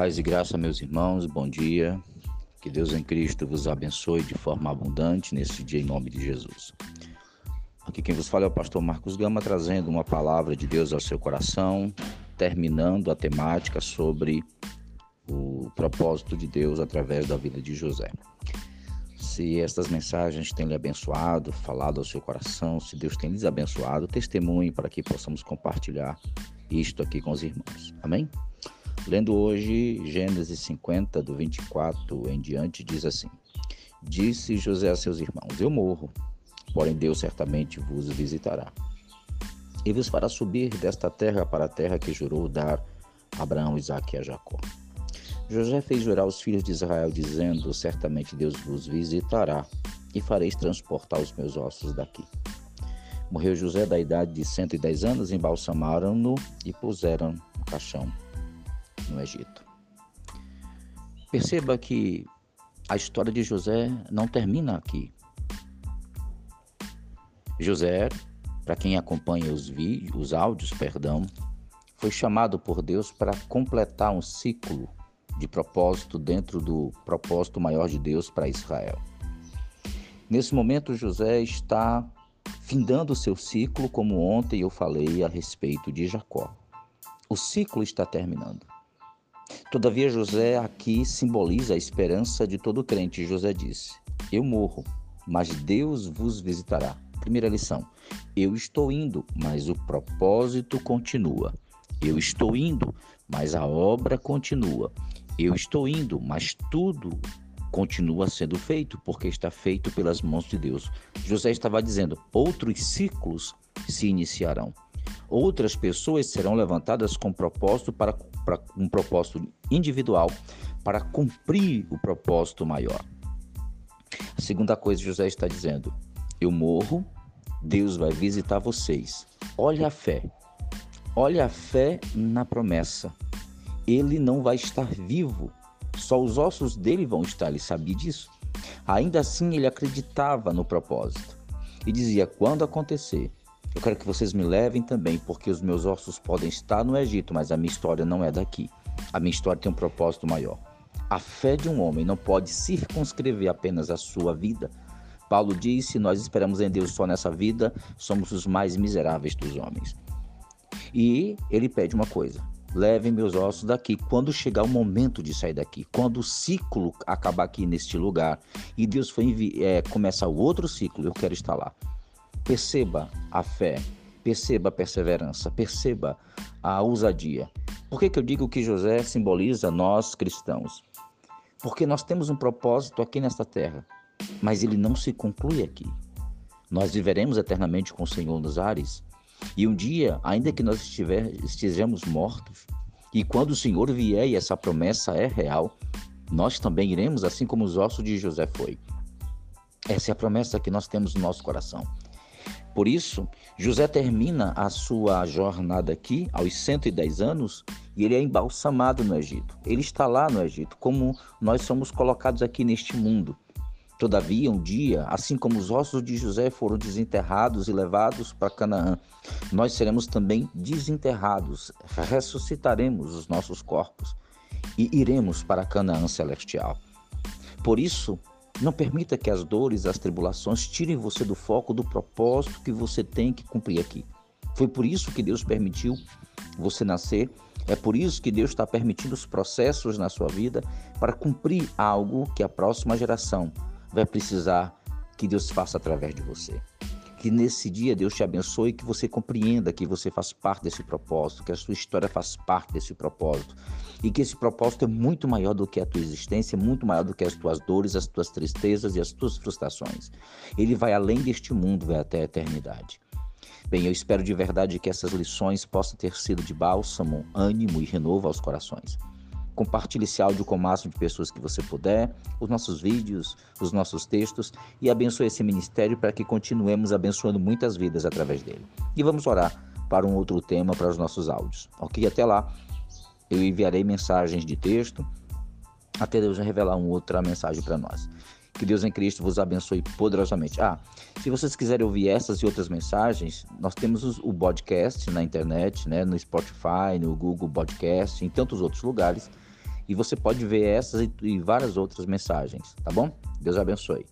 Paz e graça, meus irmãos, bom dia. Que Deus em Cristo vos abençoe de forma abundante neste dia, em nome de Jesus. Aqui quem vos fala é o pastor Marcos Gama, trazendo uma palavra de Deus ao seu coração, terminando a temática sobre o propósito de Deus através da vida de José. Se estas mensagens têm lhe abençoado, falado ao seu coração, se Deus tem lhes abençoado, testemunhe para que possamos compartilhar isto aqui com os irmãos. Amém? Lendo hoje Gênesis 50, do 24 em diante, diz assim: Disse José a seus irmãos: Eu morro, porém Deus certamente vos visitará. E vos fará subir desta terra para a terra que jurou dar a Abraão, Isaque e a Jacó. José fez jurar os filhos de Israel, dizendo: Certamente Deus vos visitará e fareis transportar os meus ossos daqui. Morreu José da idade de 110 anos, embalsamaram-no e puseram no caixão no Egito. Perceba que a história de José não termina aqui. José, para quem acompanha os vídeos, os áudios, perdão, foi chamado por Deus para completar um ciclo de propósito dentro do propósito maior de Deus para Israel. Nesse momento, José está findando o seu ciclo, como ontem eu falei a respeito de Jacó. O ciclo está terminando. Todavia, José aqui simboliza a esperança de todo crente. José disse: Eu morro, mas Deus vos visitará. Primeira lição: Eu estou indo, mas o propósito continua. Eu estou indo, mas a obra continua. Eu estou indo, mas tudo continua sendo feito, porque está feito pelas mãos de Deus. José estava dizendo: outros ciclos se iniciarão. Outras pessoas serão levantadas com propósito para, para um propósito individual para cumprir o propósito maior. A segunda coisa José está dizendo: eu morro, Deus vai visitar vocês. Olha a fé. Olha a fé na promessa. Ele não vai estar vivo, só os ossos dele vão estar, ele sabia disso. Ainda assim, ele acreditava no propósito e dizia: quando acontecer, eu quero que vocês me levem também, porque os meus ossos podem estar no Egito, mas a minha história não é daqui. A minha história tem um propósito maior. A fé de um homem não pode circunscrever apenas a sua vida. Paulo disse: Nós esperamos em Deus só nessa vida, somos os mais miseráveis dos homens. E ele pede uma coisa: levem meus ossos daqui. Quando chegar o momento de sair daqui, quando o ciclo acabar aqui neste lugar e Deus é, começar o outro ciclo, eu quero estar lá. Perceba a fé, perceba a perseverança, perceba a ousadia. Por que, que eu digo que José simboliza nós cristãos? Porque nós temos um propósito aqui nesta terra, mas ele não se conclui aqui. Nós viveremos eternamente com o Senhor nos ares, e um dia, ainda que nós estiver, estejamos mortos, e quando o Senhor vier e essa promessa é real, nós também iremos, assim como os ossos de José foi. Essa é a promessa que nós temos no nosso coração. Por isso, José termina a sua jornada aqui aos 110 anos e ele é embalsamado no Egito. Ele está lá no Egito, como nós somos colocados aqui neste mundo. Todavia, um dia, assim como os ossos de José foram desenterrados e levados para Canaã, nós seremos também desenterrados, ressuscitaremos os nossos corpos e iremos para Canaã celestial. Por isso, não permita que as dores, as tribulações tirem você do foco do propósito que você tem que cumprir aqui. Foi por isso que Deus permitiu você nascer. É por isso que Deus está permitindo os processos na sua vida para cumprir algo que a próxima geração vai precisar que Deus faça através de você. Que nesse dia Deus te abençoe que você compreenda que você faz parte desse propósito, que a sua história faz parte desse propósito e que esse propósito é muito maior do que a tua existência, muito maior do que as tuas dores, as tuas tristezas e as tuas frustrações. Ele vai além deste mundo, vai até a eternidade. Bem, eu espero de verdade que essas lições possam ter sido de bálsamo, ânimo e renovo aos corações. Compartilhe esse áudio com o máximo de pessoas que você puder, os nossos vídeos, os nossos textos e abençoe esse ministério para que continuemos abençoando muitas vidas através dele. E vamos orar para um outro tema para os nossos áudios. Ok? Até lá, eu enviarei mensagens de texto até Deus revelar uma outra mensagem para nós. Que Deus em Cristo vos abençoe poderosamente. Ah, se vocês quiserem ouvir essas e outras mensagens, nós temos o podcast na internet, né, no Spotify, no Google Podcast, em tantos outros lugares. E você pode ver essas e várias outras mensagens, tá bom? Deus abençoe.